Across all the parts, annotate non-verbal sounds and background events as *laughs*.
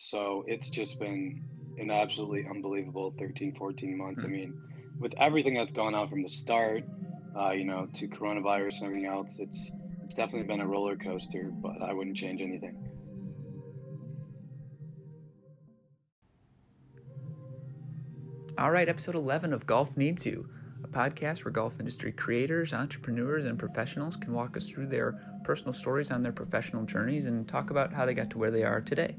So it's just been an absolutely unbelievable 13, 14 months. I hmm. mean, with everything that's gone on from the start, uh, you know, to coronavirus and everything else, it's it's definitely been a roller coaster. But I wouldn't change anything. All right, episode 11 of Golf Needs You, a podcast where golf industry creators, entrepreneurs, and professionals can walk us through their personal stories on their professional journeys and talk about how they got to where they are today.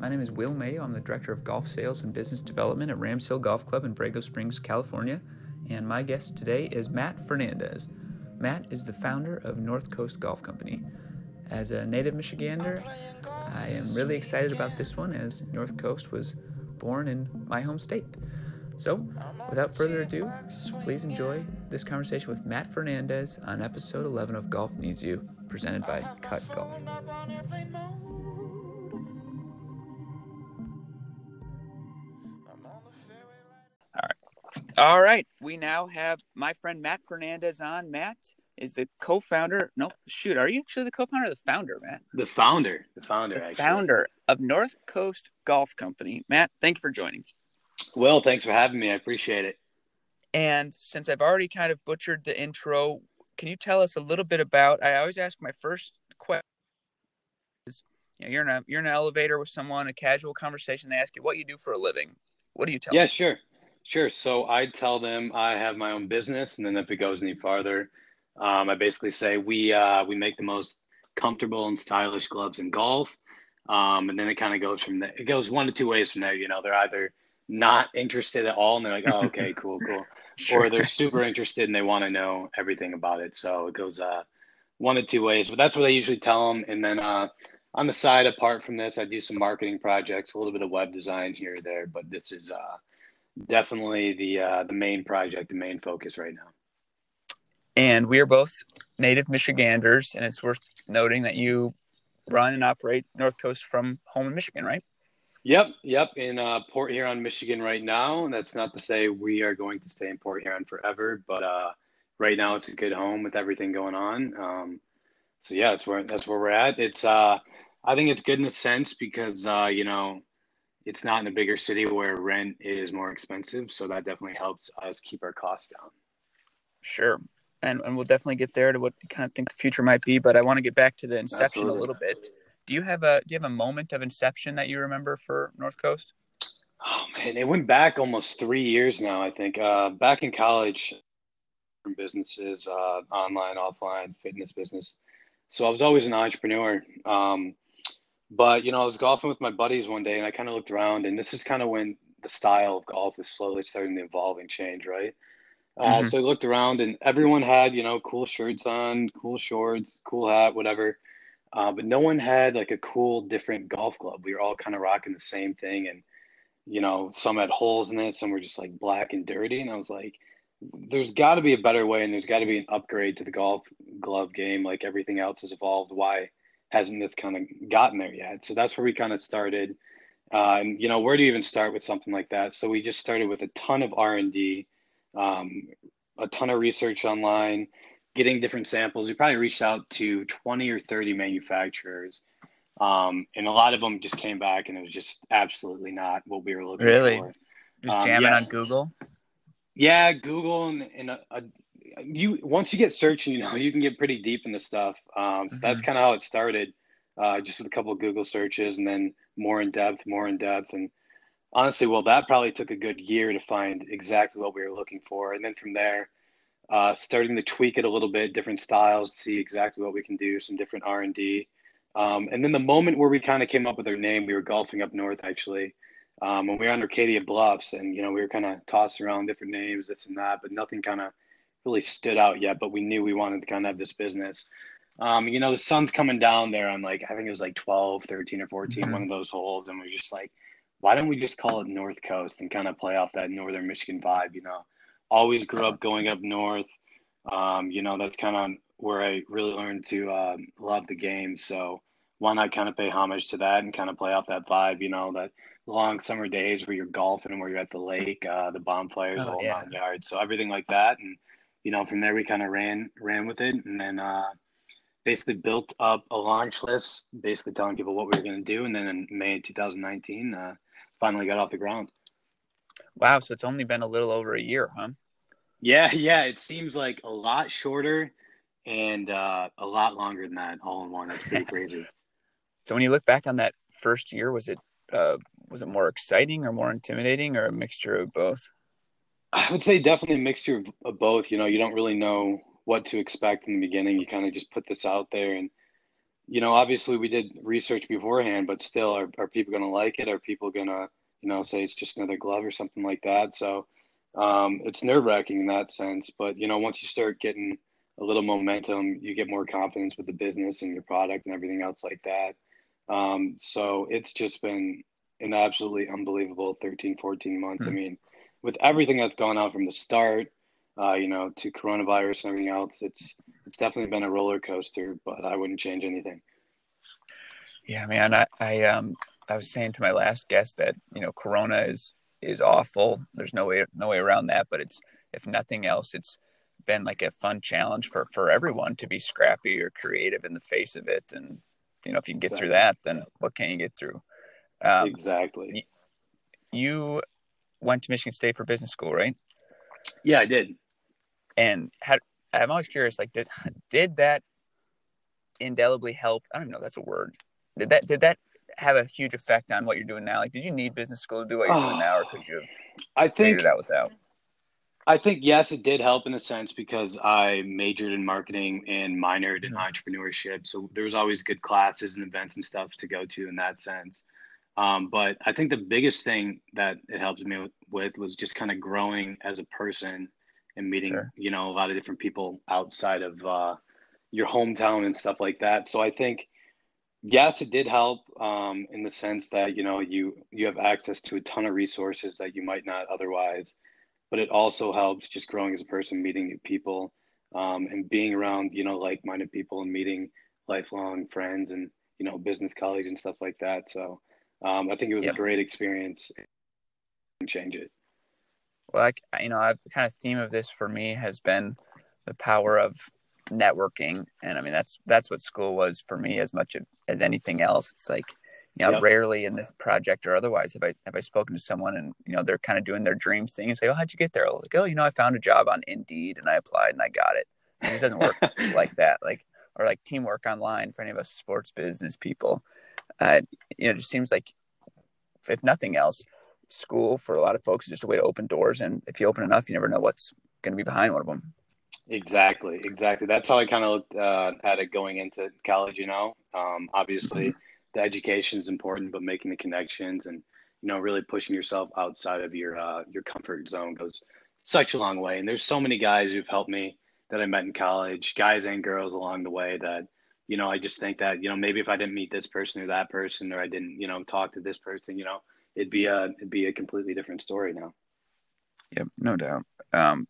My name is Will Mayo. I'm the Director of Golf Sales and Business Development at Rams Hill Golf Club in Borrego Springs, California. And my guest today is Matt Fernandez. Matt is the founder of North Coast Golf Company. As a native Michigander, I am really excited about this one as North Coast was born in my home state. So, without further ado, please enjoy this conversation with Matt Fernandez on episode 11 of Golf Needs You, presented by Cut Golf. All right. We now have my friend Matt Fernandez on. Matt is the co-founder. No, shoot. Are you actually the co-founder or the founder, Matt? The founder. The founder. The founder of North Coast Golf Company. Matt, thank you for joining. Well, thanks for having me. I appreciate it. And since I've already kind of butchered the intro, can you tell us a little bit about? I always ask my first question. Is, you know, you're in a you're in an elevator with someone, a casual conversation. They ask you what you do for a living. What do you tell? Yeah, them? sure. Sure. So I tell them I have my own business, and then if it goes any farther, um, I basically say we uh, we make the most comfortable and stylish gloves in golf, um, and then it kind of goes from there. It goes one to two ways from there. You know, they're either not interested at all, and they're like, "Oh, okay, *laughs* cool, cool," sure. or they're super interested and they want to know everything about it. So it goes uh, one to two ways. But that's what I usually tell them, and then uh, on the side, apart from this, I do some marketing projects, a little bit of web design here or there. But this is uh, definitely the uh, the main project, the main focus right now. And we are both native Michiganders, and it's worth noting that you run and operate North Coast from home in Michigan, right? Yep, yep, in uh, Port Huron, Michigan, right now. And that's not to say we are going to stay in Port Huron forever, but uh, right now it's a good home with everything going on. Um, so yeah, that's where that's where we're at. It's uh, I think it's good in a sense because uh, you know it's not in a bigger city where rent is more expensive. So that definitely helps us keep our costs down. Sure. And, and we'll definitely get there to what you kind of think the future might be. But I want to get back to the inception Absolutely. a little bit. Do you have a do you have a moment of inception that you remember for North Coast? Oh man, it went back almost three years now. I think uh, back in college, businesses, uh, online, offline, fitness business. So I was always an entrepreneur. Um, but you know, I was golfing with my buddies one day, and I kind of looked around, and this is kind of when the style of golf is slowly starting to evolve and change, right? Uh, mm-hmm. so I looked around, and everyone had you know cool shirts on, cool shorts, cool hat, whatever. Uh, but no one had like a cool, different golf club. We were all kind of rocking the same thing, and you know, some had holes in it, some were just like black and dirty. And I was like, there's got to be a better way, and there's got to be an upgrade to the golf glove game. Like everything else has evolved. Why? Hasn't this kind of gotten there yet. So that's where we kind of started. Uh, and you know, where do you even start with something like that? So we just started with a ton of R and D, um, a ton of research online, getting different samples. We probably reached out to twenty or thirty manufacturers, um, and a lot of them just came back and it was just absolutely not what we were looking really? for. Really, just um, jamming yeah. on Google. Yeah, Google and, and a, a you once you get searching, you know, *laughs* you can get pretty deep into stuff. Um, so mm-hmm. that's kind of how it started, uh, just with a couple of Google searches, and then more in depth, more in depth, and honestly, well, that probably took a good year to find exactly what we were looking for, and then from there, uh, starting to tweak it a little bit, different styles, see exactly what we can do, some different R and D, um, and then the moment where we kind of came up with our name, we were golfing up north actually. Um, when we were on Arcadia Bluffs, and you know, we were kind of tossing around different names, this and that, but nothing kind of really stood out yet, but we knew we wanted to kind of have this business. Um, you know, the sun's coming down there on like, I think it was like 12, 13 or 14, mm-hmm. one of those holes. And we're just like, why don't we just call it North Coast and kind of play off that Northern Michigan vibe, you know? Always grew up going up north. Um, you know, that's kind of where I really learned to uh, love the game. So why not kind of pay homage to that and kind of play off that vibe, you know, that long summer days where you're golfing and where you're at the lake, uh, the bonfires, oh, all yeah. nine yards. So everything like that. And, you know, from there we kind of ran ran with it, and then uh, basically built up a launch list, basically telling people what we were going to do, and then in May 2019, uh, finally got off the ground. Wow, so it's only been a little over a year, huh? Yeah, *laughs* yeah. It seems like a lot shorter and uh, a lot longer than that all in one. That's pretty *laughs* crazy. So when you look back on that first year, was it uh, was it more exciting or more intimidating or a mixture of both? I would say definitely a mixture of, both. You know, you don't really know what to expect in the beginning. You kind of just put this out there and you know, obviously we did research beforehand, but still, are, are people going to like it? Are people going to, you know, say it's just another glove or something like that? So um, it's nerve wracking in that sense. But, you know, once you start getting a little momentum, you get more confidence with the business and your product and everything else like that. Um, so it's just been an absolutely unbelievable 13, 14 months. Mm-hmm. I mean, with everything that's gone on from the start, uh, you know, to coronavirus and everything else, it's it's definitely been a roller coaster. But I wouldn't change anything. Yeah, man. I, I um I was saying to my last guest that you know Corona is is awful. There's no way no way around that. But it's if nothing else, it's been like a fun challenge for for everyone to be scrappy or creative in the face of it. And you know, if you can get exactly. through that, then what can you get through? Um, exactly. You went to Michigan State for business school, right? Yeah, I did. And had I'm always curious, like did did that indelibly help? I don't know, that's a word. Did that did that have a huge effect on what you're doing now? Like, did you need business school to do what you're doing *sighs* now, or could you? have I think it out without. I think yes, it did help in a sense because I majored in marketing and minored in entrepreneurship. So there was always good classes and events and stuff to go to in that sense. Um, but I think the biggest thing that it helped me with, with was just kind of growing as a person and meeting, sure. you know, a lot of different people outside of uh, your hometown and stuff like that. So I think, yes, it did help um, in the sense that you know you you have access to a ton of resources that you might not otherwise. But it also helps just growing as a person, meeting new people, um, and being around you know like-minded people and meeting lifelong friends and you know business colleagues and stuff like that. So um, I think it was yep. a great experience. And change it. Well, I, you know, I've kind of theme of this for me has been the power of networking, and I mean that's that's what school was for me as much as anything else. It's like you know, yep. rarely in this project or otherwise have I have I spoken to someone and you know they're kind of doing their dream thing and say, "Oh, how'd you get there?" Like, "Oh, you know, I found a job on Indeed and I applied and I got it." And it doesn't work *laughs* like that. Like or like TeamWork Online for any of us sports business people uh, you know, it just seems like if nothing else, school for a lot of folks is just a way to open doors. And if you open enough, you never know what's going to be behind one of them. Exactly, exactly. That's how I kind of looked uh, at it going into college. You know, um, obviously mm-hmm. The education is important, but making the connections and you know really pushing yourself outside of your uh, your comfort zone goes such a long way. And there's so many guys who've helped me that I met in college, guys and girls along the way that you know, I just think that, you know, maybe if I didn't meet this person or that person, or I didn't, you know, talk to this person, you know, it'd be a, it'd be a completely different story now. Yep. No doubt. Um,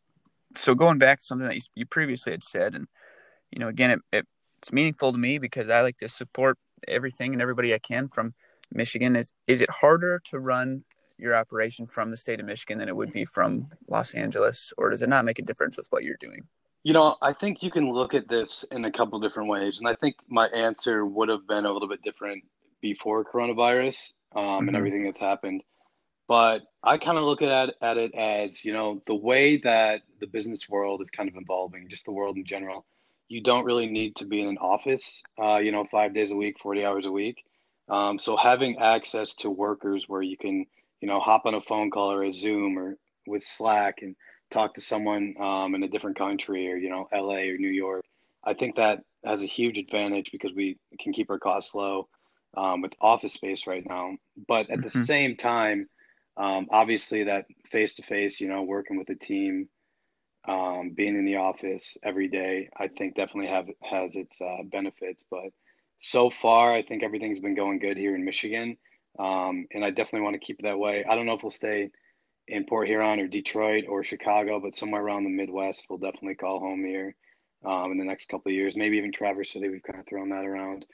so going back to something that you, you previously had said, and, you know, again, it, it, it's meaningful to me because I like to support everything and everybody I can from Michigan. Is, is it harder to run your operation from the state of Michigan than it would be from Los Angeles, or does it not make a difference with what you're doing? You know, I think you can look at this in a couple different ways, and I think my answer would have been a little bit different before coronavirus um, mm-hmm. and everything that's happened. But I kind of look at at it as you know the way that the business world is kind of evolving, just the world in general. You don't really need to be in an office, uh, you know, five days a week, forty hours a week. Um, so having access to workers where you can, you know, hop on a phone call or a Zoom or with Slack and talk to someone um, in a different country or you know LA or New York, I think that has a huge advantage because we can keep our costs low um, with office space right now. But at mm-hmm. the same time, um, obviously that face to face, you know, working with a team, um, being in the office every day, I think definitely have has its uh, benefits. But so far, I think everything's been going good here in Michigan, um, and I definitely want to keep it that way. I don't know if we'll stay in Port Huron or Detroit or Chicago, but somewhere around the Midwest, we'll definitely call home here um, in the next couple of years. Maybe even Traverse City. We've kind of thrown that around.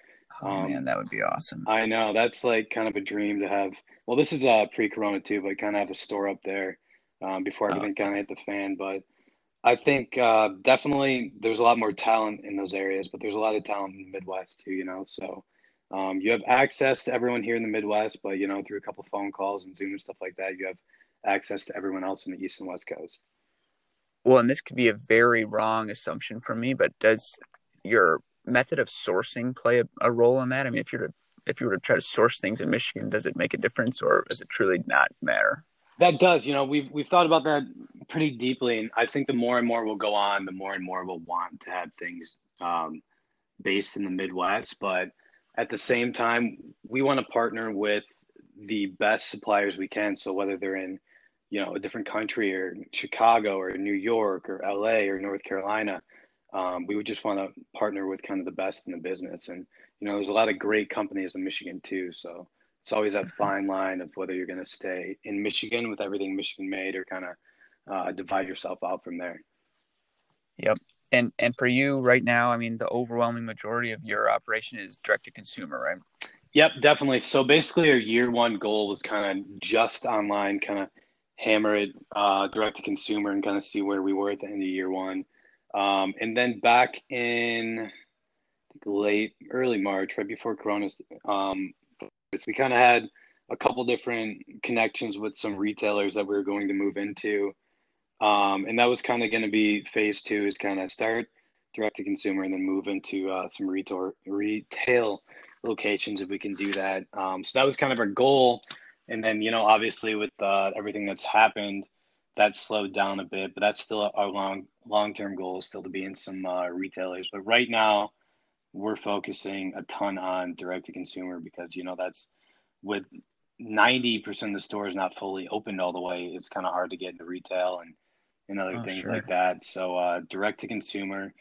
Oh um, man, that would be awesome. I know that's like kind of a dream to have. Well, this is uh, pre-Corona too, but kind of have a store up there um, before oh, everything oh. kind of hit the fan. But I think uh, definitely there's a lot more talent in those areas, but there's a lot of talent in the Midwest too, you know. So um, you have access to everyone here in the Midwest, but you know, through a couple phone calls and Zoom and stuff like that, you have access to everyone else in the East and West Coast. Well, and this could be a very wrong assumption for me, but does your method of sourcing play a, a role in that? I mean, if you're to if you were to try to source things in Michigan, does it make a difference, or does it truly not matter? That does. You know, we've we've thought about that pretty deeply, and I think the more and more we'll go on, the more and more we'll want to have things um, based in the Midwest. But at the same time, we want to partner with the best suppliers we can. So whether they're in, you know, a different country or Chicago or New York or LA or North Carolina, um, we would just want to partner with kind of the best in the business. And you know, there's a lot of great companies in Michigan too. So it's always that fine line of whether you're going to stay in Michigan with everything Michigan made or kind of uh, divide yourself out from there. Yep. And and for you right now, I mean, the overwhelming majority of your operation is direct to consumer, right? Yep, definitely. So basically, our year one goal was kind of just online, kind of hammer it uh, direct to consumer and kind of see where we were at the end of year one. Um, and then back in late, early March, right before Corona's, um, we kind of had a couple different connections with some retailers that we were going to move into. Um, and that was kind of going to be phase two is kind of start direct to consumer and then move into uh, some retail retail locations if we can do that. Um, so that was kind of our goal. And then, you know, obviously with uh, everything that's happened, that slowed down a bit, but that's still our long long term goal is still to be in some uh, retailers. But right now, we're focusing a ton on direct to consumer because you know that's with 90% of the stores not fully opened all the way it's kind of hard to get into retail and and other oh, things sure. like that. So uh, direct to consumer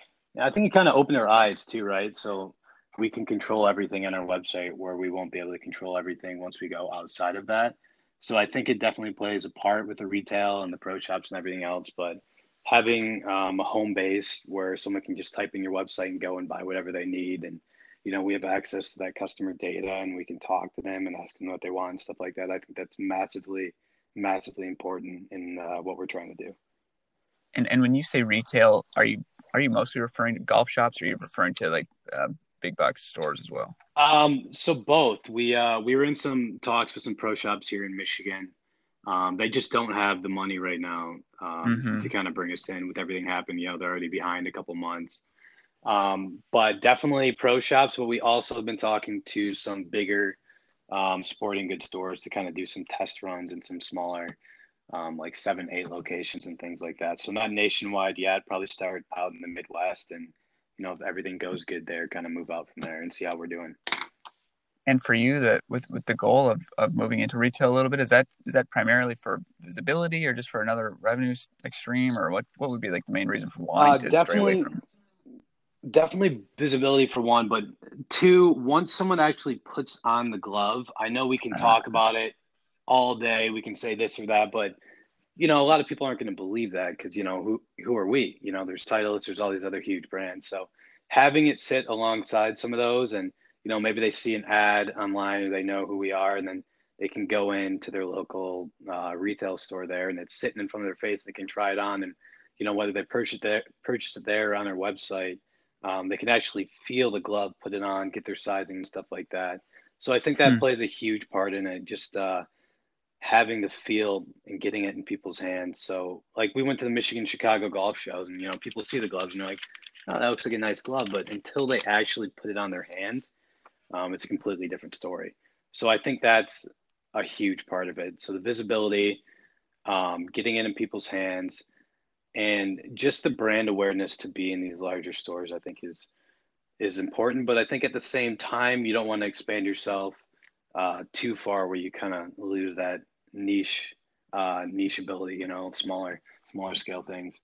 i think it kind of opened our eyes too right? So we can control everything on our website where we won't be able to control everything once we go outside of that. So i think it definitely plays a part with the retail and the pro shops and everything else but having um, a home base where someone can just type in your website and go and buy whatever they need. And you know we have access to that customer data and we can talk to them and ask them what they want and stuff like that. I think that's massively massively important in uh, what we're trying to do. And and when you say retail are you are you mostly referring to golf shops or are you referring to like uh, big box stores as well? Um so both. We uh we were in some talks with some pro shops here in michigan um, they just don't have the money right now um, mm-hmm. to kind of bring us in with everything happening. You know, they're already behind a couple months. Um, but definitely pro shops. But we also have been talking to some bigger um, sporting goods stores to kind of do some test runs in some smaller, um, like seven, eight locations and things like that. So not nationwide yet. Probably start out in the Midwest, and you know, if everything goes good there, kind of move out from there and see how we're doing and for you that with with the goal of, of moving into retail a little bit is that is that primarily for visibility or just for another revenue extreme or what what would be like the main reason for wanting uh, to stray away from definitely visibility for one but two once someone actually puts on the glove i know we can uh-huh. talk about it all day. We can say this or that but you know a lot of people aren't going to believe that because you know who who are we? You know there's Titleist there's all these other huge brands. So having it sit alongside some of those and you know, maybe they see an ad online or they know who we are, and then they can go into their local uh, retail store there, and it's sitting in front of their face. They can try it on, and you know, whether they purchase it there, purchase it there or on their website, um, they can actually feel the glove, put it on, get their sizing and stuff like that. So I think that hmm. plays a huge part in it. Just uh, having the feel and getting it in people's hands. So like we went to the Michigan Chicago golf shows, and you know, people see the gloves and they're like, "Oh, that looks like a nice glove," but until they actually put it on their hand um, it's a completely different story. So I think that's a huge part of it. So the visibility, um, getting it in people's hands, and just the brand awareness to be in these larger stores, I think is is important. But I think at the same time, you don't want to expand yourself uh, too far where you kind of lose that niche uh, niche ability. You know, smaller smaller scale things.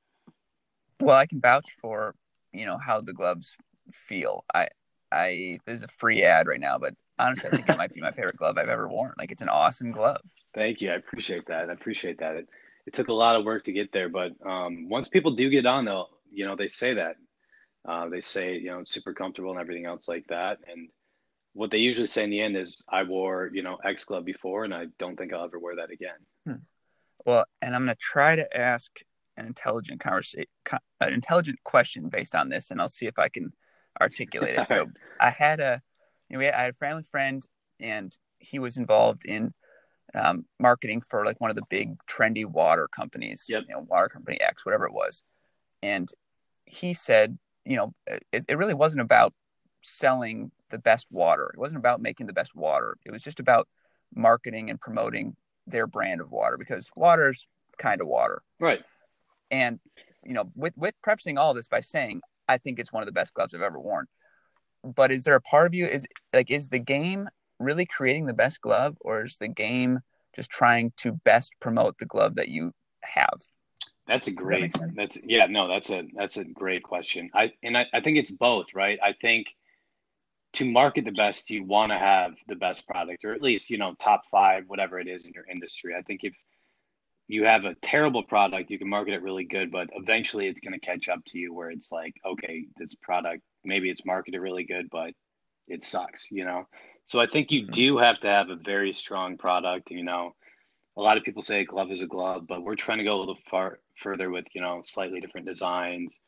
Well, I can vouch for you know how the gloves feel. I I this is a free ad right now, but honestly, I think it might be my favorite glove I've ever worn. Like it's an awesome glove. Thank you. I appreciate that. I appreciate that. It it took a lot of work to get there, but um, once people do get on, though, you know, they say that. Uh, they say you know it's super comfortable and everything else like that. And what they usually say in the end is, "I wore you know X glove before, and I don't think I'll ever wear that again." Hmm. Well, and I'm gonna try to ask an intelligent conversation, an intelligent question based on this, and I'll see if I can articulate it. *laughs* so I had a, you know, I had a family friend, and he was involved in um, marketing for like one of the big trendy water companies, yep. you know, water company X, whatever it was, and he said, you know, it, it really wasn't about selling the best water. It wasn't about making the best water. It was just about marketing and promoting their brand of water because water's kind of water. Right. And you know, with with prefacing all this by saying I think it's one of the best gloves I've ever worn. But is there a part of you is like is the game really creating the best glove or is the game just trying to best promote the glove that you have? That's a great that that's yeah, no, that's a that's a great question. I and I, I think it's both, right? I think to market the best, you want to have the best product, or at least you know top five, whatever it is in your industry. I think if you have a terrible product, you can market it really good, but eventually it's going to catch up to you where it's like, okay, this product maybe it's marketed really good, but it sucks, you know. So I think you mm-hmm. do have to have a very strong product. You know, a lot of people say a glove is a glove, but we're trying to go a little far further with you know slightly different designs,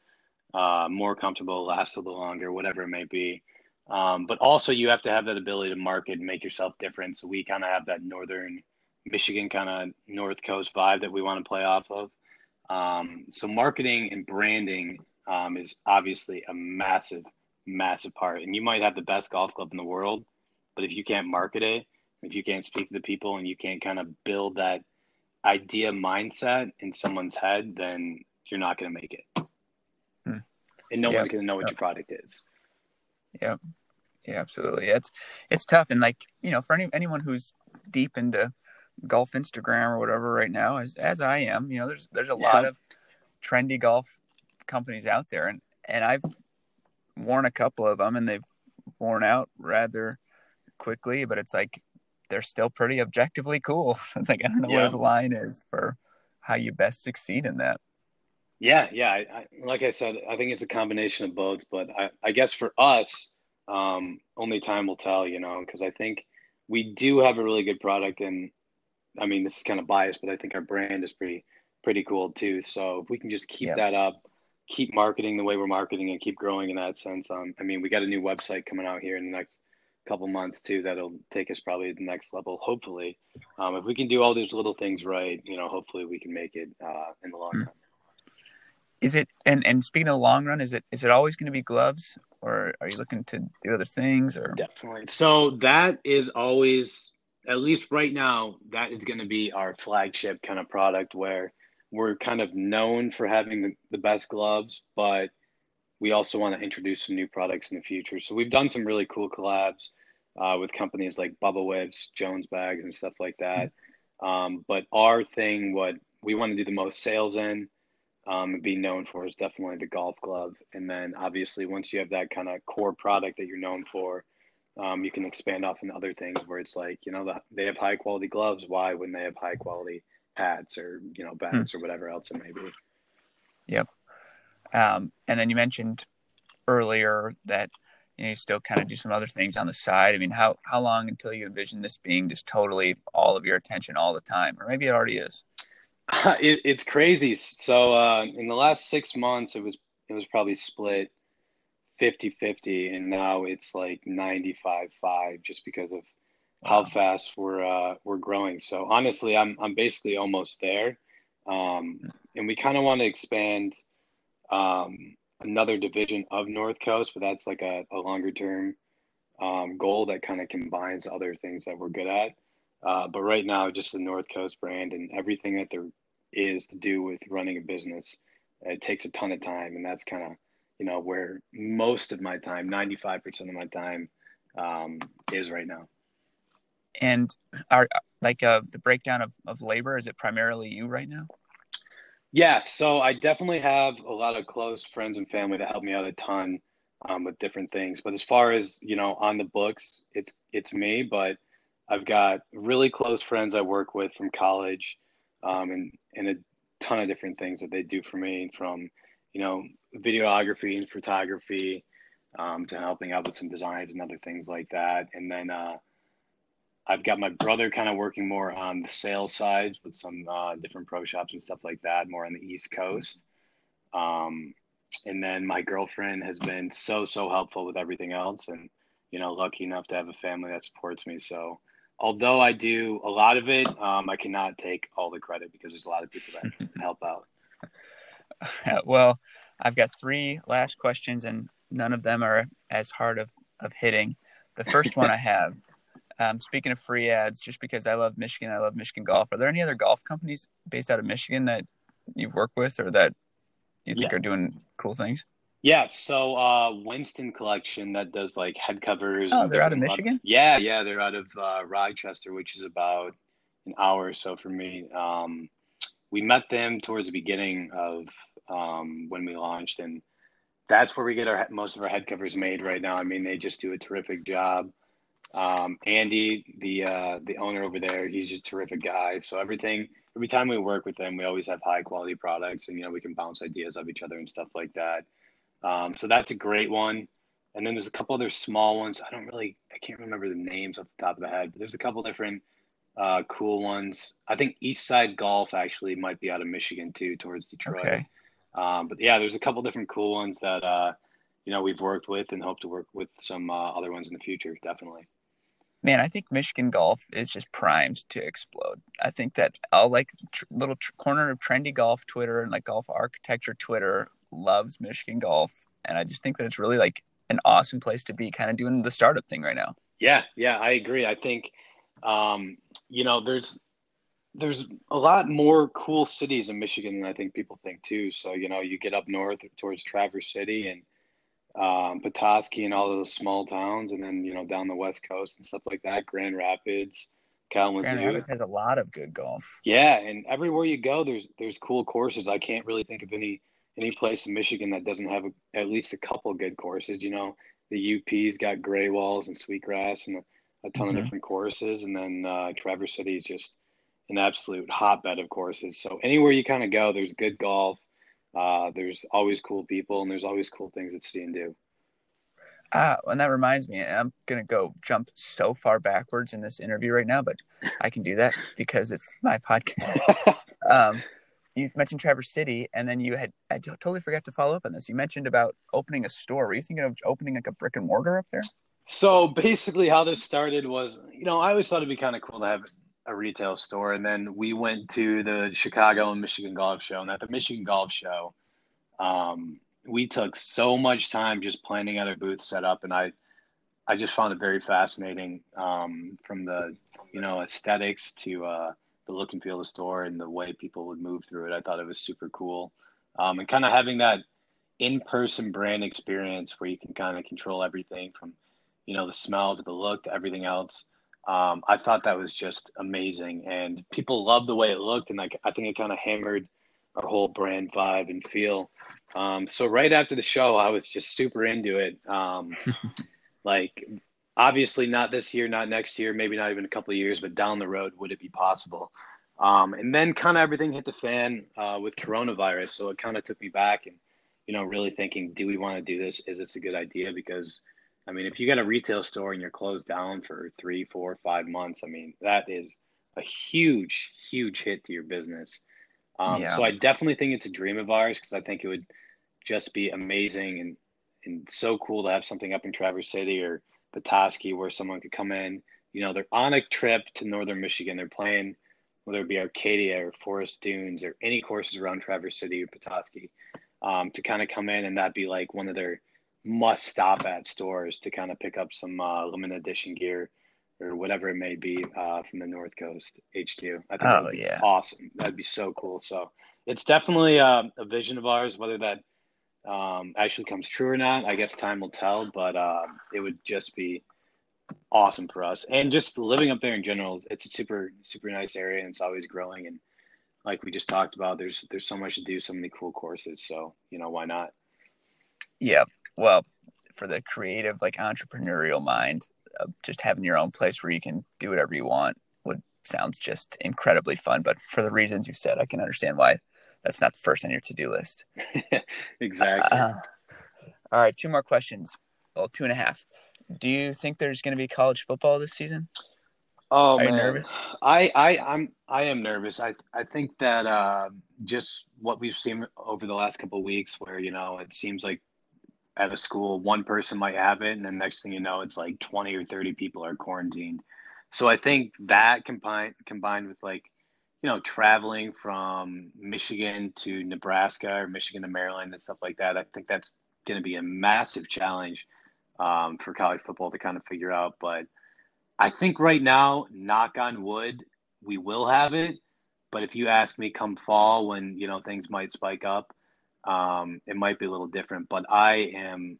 uh, more comfortable, last a little longer, whatever it may be. Um, but also, you have to have that ability to market and make yourself different. So we kind of have that northern Michigan kind of North Coast vibe that we want to play off of. Um, so marketing and branding um, is obviously a massive, massive part. And you might have the best golf club in the world, but if you can't market it, if you can't speak to the people, and you can't kind of build that idea mindset in someone's head, then you're not going to make it. Hmm. And no yep. one's going to know what yep. your product is. Yeah. Yeah, absolutely. It's it's tough and like, you know, for any anyone who's deep into golf Instagram or whatever right now, as as I am, you know, there's there's a yeah. lot of trendy golf companies out there and and I've worn a couple of them and they've worn out rather quickly, but it's like they're still pretty objectively cool. *laughs* it's like I don't know yeah. where the line is for how you best succeed in that. Yeah, yeah. I, I, like I said, I think it's a combination of both. But I, I guess for us, um, only time will tell. You know, because I think we do have a really good product, and I mean, this is kind of biased, but I think our brand is pretty pretty cool too. So if we can just keep that up, keep marketing the way we're marketing, and keep growing in that sense. Um, I mean, we got a new website coming out here in the next couple months too that'll take us probably to the next level hopefully um, if we can do all these little things right you know hopefully we can make it uh, in the long mm. run is it and and speaking of the long run, is it is it always going to be gloves, or are you looking to do other things? Or definitely. So that is always, at least right now, that is going to be our flagship kind of product where we're kind of known for having the, the best gloves, but we also want to introduce some new products in the future. So we've done some really cool collabs uh, with companies like Bubba Whips, Jones Bags, and stuff like that. Mm-hmm. Um, but our thing, what we want to do the most sales in um, and be known for is definitely the golf glove. And then obviously, once you have that kind of core product that you're known for, um, you can expand off in other things where it's like, you know, the, they have high quality gloves. Why wouldn't they have high quality pads or, you know, bags hmm. or whatever else it may be? Yep. Um, and then you mentioned earlier that you, know, you still kind of do some other things on the side. I mean, how, how long until you envision this being just totally all of your attention all the time? Or maybe it already is. *laughs* It, it's crazy. So uh, in the last six months, it was it was probably split 50-50, and now it's like 95-5 just because of wow. how fast we're uh, we're growing. So honestly, I'm I'm basically almost there, um, and we kind of want to expand um, another division of North Coast, but that's like a, a longer term um, goal that kind of combines other things that we're good at. Uh, but right now, just the North Coast brand and everything that there is to do with running a business, it takes a ton of time, and that's kind of you know where most of my time, ninety five percent of my time, um, is right now. And are like uh, the breakdown of, of labor? Is it primarily you right now? Yeah, so I definitely have a lot of close friends and family that help me out a ton um, with different things. But as far as you know, on the books, it's it's me. But I've got really close friends I work with from college, um, and and a ton of different things that they do for me, from you know videography and photography, um, to helping out with some designs and other things like that. And then uh, I've got my brother kind of working more on the sales side with some uh, different pro shops and stuff like that, more on the East Coast. Um, and then my girlfriend has been so so helpful with everything else, and you know, lucky enough to have a family that supports me. So, although I do a lot of it, um, I cannot take all the credit because there's a lot of people that *laughs* help out. *laughs* well, I've got three last questions, and none of them are as hard of, of hitting. The first one I *laughs* have, um, speaking of free ads, just because I love Michigan, I love Michigan golf. Are there any other golf companies based out of Michigan that you've worked with or that you think yeah. are doing cool things? Yeah, so uh, Winston Collection that does like head covers. Oh, they're out of Michigan. yeah, yeah, they're out of uh, Rochester, which is about an hour or so from me. Um, we met them towards the beginning of um, when we launched, and that's where we get our most of our head covers made right now. I mean, they just do a terrific job. Um, Andy, the uh, the owner over there, he's just a terrific guy. So everything, every time we work with them, we always have high quality products, and you know we can bounce ideas off each other and stuff like that. Um, so that's a great one. And then there's a couple other small ones. I don't really, I can't remember the names off the top of the head, but there's a couple different uh, cool ones. I think Eastside Golf actually might be out of Michigan too, towards Detroit. Okay. Um, but yeah, there's a couple different cool ones that uh, you know we've worked with and hope to work with some uh, other ones in the future. Definitely. Man, I think Michigan golf is just primed to explode. I think that all like tr- little tr- corner of trendy golf Twitter and like golf architecture Twitter loves Michigan golf, and I just think that it's really like an awesome place to be, kind of doing the startup thing right now. Yeah, yeah, I agree. I think, um, you know, there's there's a lot more cool cities in Michigan than I think people think too. So you know, you get up north towards Traverse City and um, Petoskey and all those small towns, and then you know down the west coast and stuff like that. Grand Rapids, Kalamazoo. Grand Rapids has a lot of good golf. Yeah, and everywhere you go, there's there's cool courses. I can't really think of any any place in Michigan that doesn't have a, at least a couple good courses. You know, the UP's got Greywalls and Sweetgrass and a, a ton mm-hmm. of different courses, and then uh, Traverse City is just an absolute hotbed of courses. So anywhere you kind of go, there's good golf. Uh, there's always cool people, and there's always cool things to see and do. Ah, and that reminds me, I'm gonna go jump so far backwards in this interview right now, but I can do that *laughs* because it's my podcast. *laughs* um, you mentioned Traverse City, and then you had I totally forgot to follow up on this. You mentioned about opening a store. Were you thinking of opening like a brick and mortar up there? So basically, how this started was, you know, I always thought it'd be kind of cool to have a retail store, and then we went to the Chicago and Michigan Golf Show, and at the Michigan Golf Show, um, we took so much time just planning other booths set up, and I, I just found it very fascinating um, from the, you know, aesthetics to uh, the look and feel of the store and the way people would move through it. I thought it was super cool, um, and kind of having that in-person brand experience where you can kind of control everything from, you know, the smell to the look to everything else um, I thought that was just amazing, and people loved the way it looked, and like I think it kind of hammered our whole brand vibe and feel. Um, so right after the show, I was just super into it. Um, *laughs* like obviously not this year, not next year, maybe not even a couple of years, but down the road, would it be possible? Um, and then kind of everything hit the fan uh, with coronavirus, so it kind of took me back and you know really thinking, do we want to do this? Is this a good idea? Because I mean, if you got a retail store and you're closed down for three, four, five months, I mean, that is a huge, huge hit to your business. Um, yeah. So I definitely think it's a dream of ours because I think it would just be amazing and and so cool to have something up in Traverse City or Petoskey where someone could come in. You know, they're on a trip to northern Michigan. They're playing whether it be Arcadia or Forest Dunes or any courses around Traverse City or Petoskey, um, to kind of come in and that be like one of their must stop at stores to kind of pick up some uh, limited edition gear or whatever it may be uh, from the North Coast HQ. I think oh, yeah. awesome. That'd be so cool. So it's definitely uh, a vision of ours. Whether that um, actually comes true or not, I guess time will tell. But uh, it would just be awesome for us. And just living up there in general, it's a super super nice area and it's always growing. And like we just talked about, there's there's so much to do, so many cool courses. So you know why not? Yeah, well, for the creative, like entrepreneurial mind, uh, just having your own place where you can do whatever you want would sounds just incredibly fun. But for the reasons you said, I can understand why that's not the first on your to do list. *laughs* exactly. Uh, all right, two more questions. Well, two and a half. Do you think there's going to be college football this season? Oh Are man, I I I'm I am nervous. I I think that uh, just what we've seen over the last couple of weeks, where you know it seems like at a school one person might have it, and then next thing you know, it's like twenty or thirty people are quarantined. So I think that combined combined with like you know traveling from Michigan to Nebraska or Michigan to Maryland and stuff like that, I think that's going to be a massive challenge um, for college football to kind of figure out, but I think right now, knock on wood, we will have it. But if you ask me come fall when, you know, things might spike up, um, it might be a little different. But I am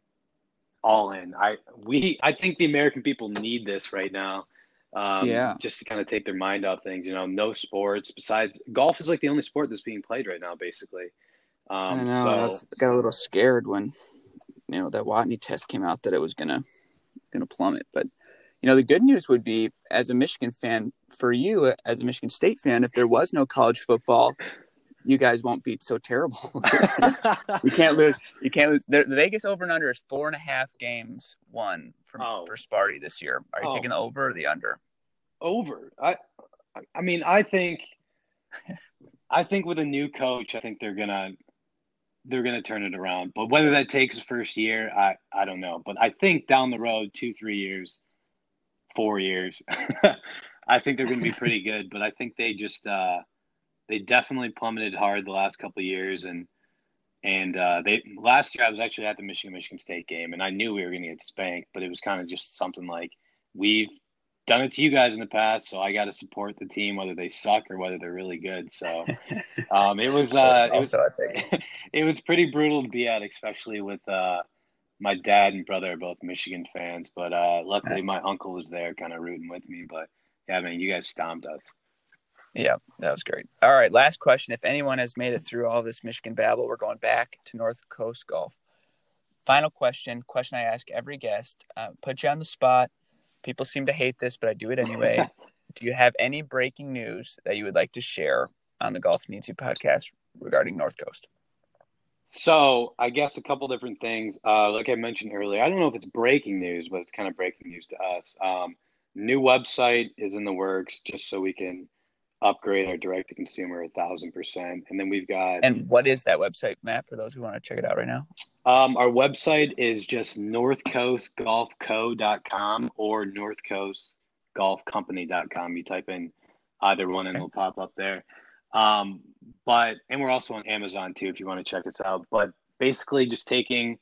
all in. I we I think the American people need this right now. Um, yeah. Just to kind of take their mind off things, you know, no sports besides golf is like the only sport that's being played right now, basically. Um, I know. So, I got a little scared when, you know, that Watney test came out that it was gonna gonna plummet, but you know, the good news would be, as a Michigan fan, for you as a Michigan State fan, if there was no college football, you guys won't be so terrible. *laughs* *laughs* you can't lose. You can't lose. The, the, Vegas over and under is four and a half games won from oh. for Sparty this year. Are you oh. taking the over or the under? Over. I. I mean, I think. I think with a new coach, I think they're gonna they're gonna turn it around. But whether that takes the first year, I I don't know. But I think down the road, two three years, four years. *laughs* I think they're going to be pretty good, but I think they just uh, they definitely plummeted hard the last couple of years, and and uh, they last year I was actually at the Michigan Michigan State game, and I knew we were going to get spanked, but it was kind of just something like we've done it to you guys in the past, so I got to support the team whether they suck or whether they're really good. So *laughs* um, it was uh, it was *laughs* it was pretty brutal to be at, especially with. Uh, my dad and brother are both Michigan fans, but uh, luckily my uncle was there, kind of rooting with me. But yeah, man, you guys stomped us. Yeah, that was great. All right, last question. If anyone has made it through all this Michigan babble, we're going back to North Coast Golf. Final question. Question I ask every guest. Uh, put you on the spot. People seem to hate this, but I do it anyway. *laughs* do you have any breaking news that you would like to share on the Golf Needs You podcast regarding North Coast? So I guess a couple different things. Uh, like I mentioned earlier, I don't know if it's breaking news, but it's kind of breaking news to us. Um, new website is in the works, just so we can upgrade our direct to consumer a thousand percent. And then we've got. And what is that website, Matt? For those who want to check it out right now. Um, our website is just northcoastgolfco.com or northcoastgolfcompany.com. You type in either one and it'll pop up there. Um, but and we're also on Amazon too if you want to check us out. But basically, just taking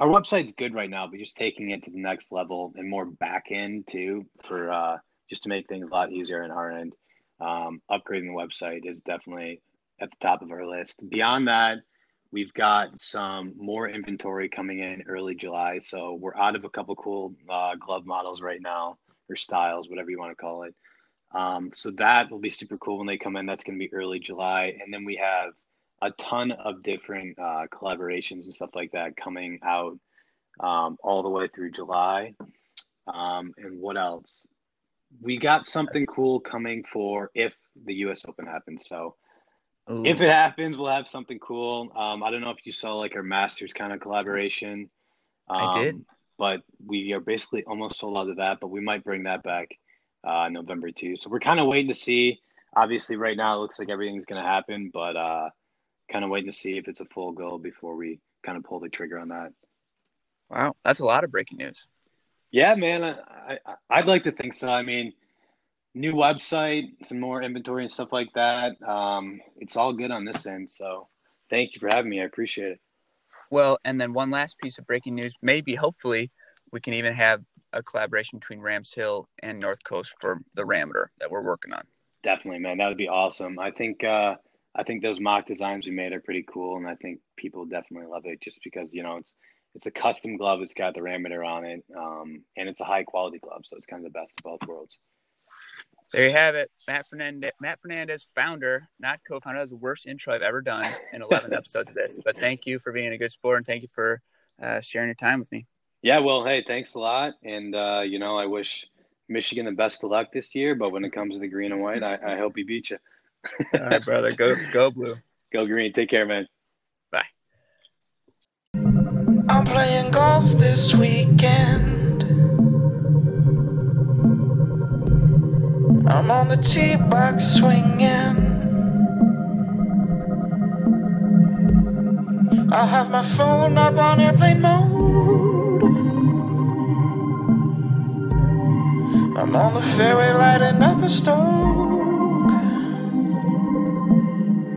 our website's good right now, but just taking it to the next level and more back end too for uh, just to make things a lot easier on our end. Um, upgrading the website is definitely at the top of our list. Beyond that, we've got some more inventory coming in early July. So we're out of a couple cool uh, glove models right now or styles, whatever you want to call it. Um, so that will be super cool when they come in. That's going to be early July. And then we have a ton of different uh, collaborations and stuff like that coming out um, all the way through July. Um, and what else? We got something cool coming for if the US Open happens. So Ooh. if it happens, we'll have something cool. Um, I don't know if you saw like our Masters kind of collaboration. I did. Um, but we are basically almost sold out of that, but we might bring that back uh, November too. So we're kind of waiting to see. Obviously, right now it looks like everything's going to happen, but uh, kind of waiting to see if it's a full go before we kind of pull the trigger on that. Wow, that's a lot of breaking news. Yeah, man, I, I would like to think so. I mean, new website, some more inventory and stuff like that. Um, it's all good on this end. So, thank you for having me. I appreciate it. Well, and then one last piece of breaking news. Maybe, hopefully, we can even have a collaboration between Rams Hill and North Coast for the Ramiter that we're working on. Definitely, man. That would be awesome. I think uh, I think those mock designs we made are pretty cool, and I think people definitely love it just because you know it's it's a custom glove. It's got the Ramiter on it, um, and it's a high quality glove, so it's kind of the best of both worlds. There you have it, Matt Fernandez. Matt Fernandez, founder, not co-founder. That was the worst intro I've ever done in 11 *laughs* episodes of this. But thank you for being a good sport, and thank you for uh, sharing your time with me. Yeah, well, hey, thanks a lot. And, uh, you know, I wish Michigan the best of luck this year. But when it comes to the green and white, I, I hope he beat you. All right, brother. Go, go blue. *laughs* Go green. Take care, man. I'm playing golf this weekend. I'm on the tee box swinging. I have my phone up on airplane mode. I'm on the ferry lighting up a stove.